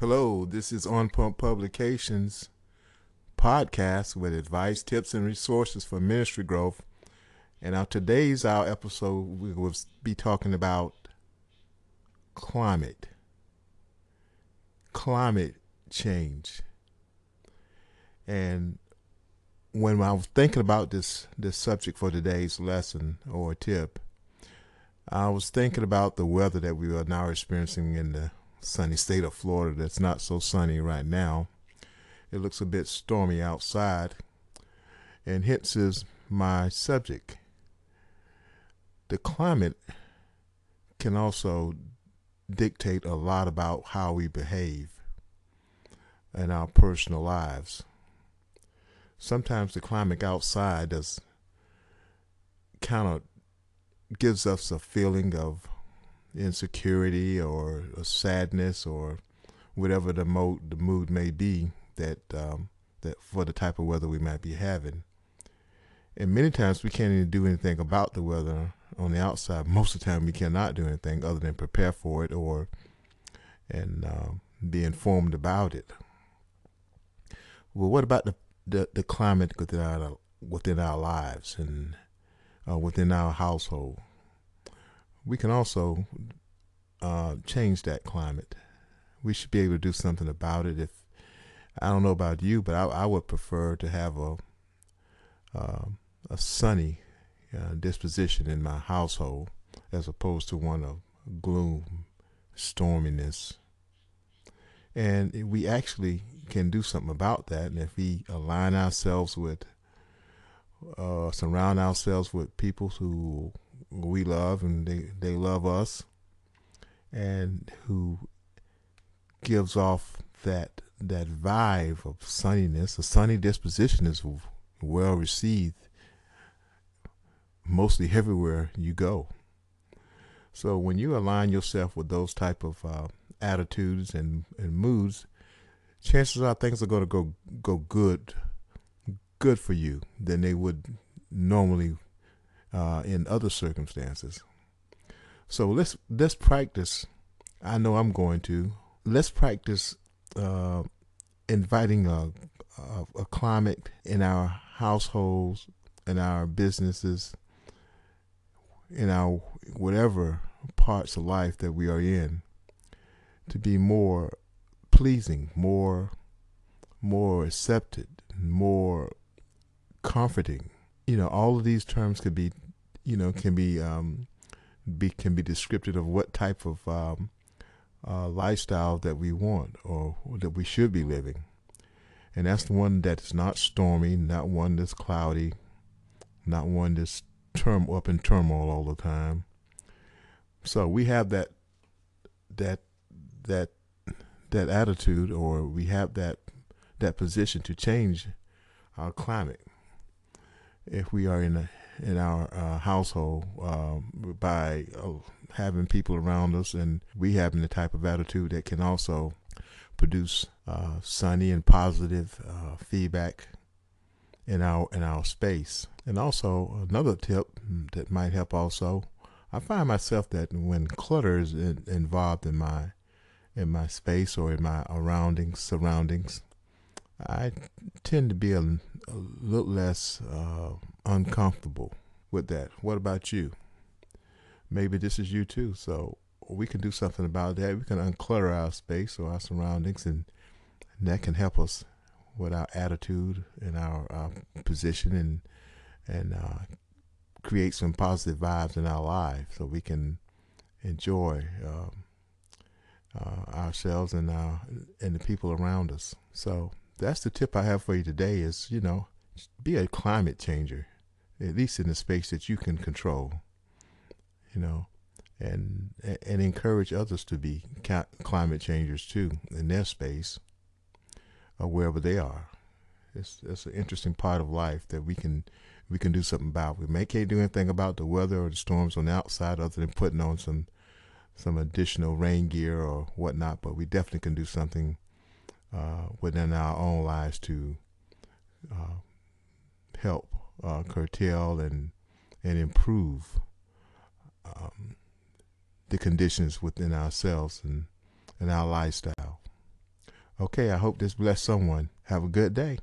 Hello, this is On Pump Publications podcast with advice, tips, and resources for ministry growth. And our today's our episode we will be talking about climate. Climate change. And when I was thinking about this this subject for today's lesson or tip, I was thinking about the weather that we are now experiencing in the sunny state of Florida that's not so sunny right now. It looks a bit stormy outside, and hence is my subject. The climate can also dictate a lot about how we behave in our personal lives. Sometimes the climate outside does kind of gives us a feeling of insecurity or sadness or whatever the mode the mood may be that um, that for the type of weather we might be having. And many times we can't even do anything about the weather on the outside. Most of the time we cannot do anything other than prepare for it or and uh, be informed about it. Well, what about the the, the climate within our within our lives and uh, within our household? We can also uh, change that climate. We should be able to do something about it. If I don't know about you, but I, I would prefer to have a uh, a sunny uh, disposition in my household as opposed to one of gloom, storminess. And we actually can do something about that. And if we align ourselves with, uh, surround ourselves with people who we love and they, they love us and who gives off that that vibe of sunniness. A sunny disposition is well received mostly everywhere you go. So when you align yourself with those type of uh, attitudes and, and moods, chances are things are going to go go good, good for you than they would normally uh, in other circumstances. So let's let's practice. I know I'm going to. Let's practice uh, inviting a, a, a climate in our households, in our businesses, in our whatever parts of life that we are in, to be more pleasing, more more accepted, more comforting you know, all of these terms could be, you know, can be um, be can be descriptive of what type of um, uh, lifestyle that we want or that we should be living, and that's the one that's not stormy, not one that's cloudy, not one that's term up in turmoil all the time. So we have that that that that attitude, or we have that that position to change our climate if we are in a, in our uh, household um, by uh, having people around us and we having the type of attitude that can also produce uh, sunny and positive uh, feedback in our in our space. And also another tip that might help also, I find myself that when clutter is in, involved in my in my space or in my surroundings surroundings, I tend to be a, a little less uh, uncomfortable with that. What about you? Maybe this is you too. So we can do something about that. We can unclutter our space or our surroundings, and, and that can help us with our attitude and our, our position and and uh, create some positive vibes in our lives so we can enjoy um, uh, ourselves and our and the people around us. So that's the tip I have for you today is, you know, be a climate changer, at least in the space that you can control, you know, and and encourage others to be climate changers too in their space or wherever they are. It's it's an interesting part of life that we can we can do something about. We may can't do anything about the weather or the storms on the outside other than putting on some some additional rain gear or whatnot, but we definitely can do something uh, within our own lives to uh, help uh, curtail and and improve um, the conditions within ourselves and, and our lifestyle. Okay, I hope this blessed someone. Have a good day.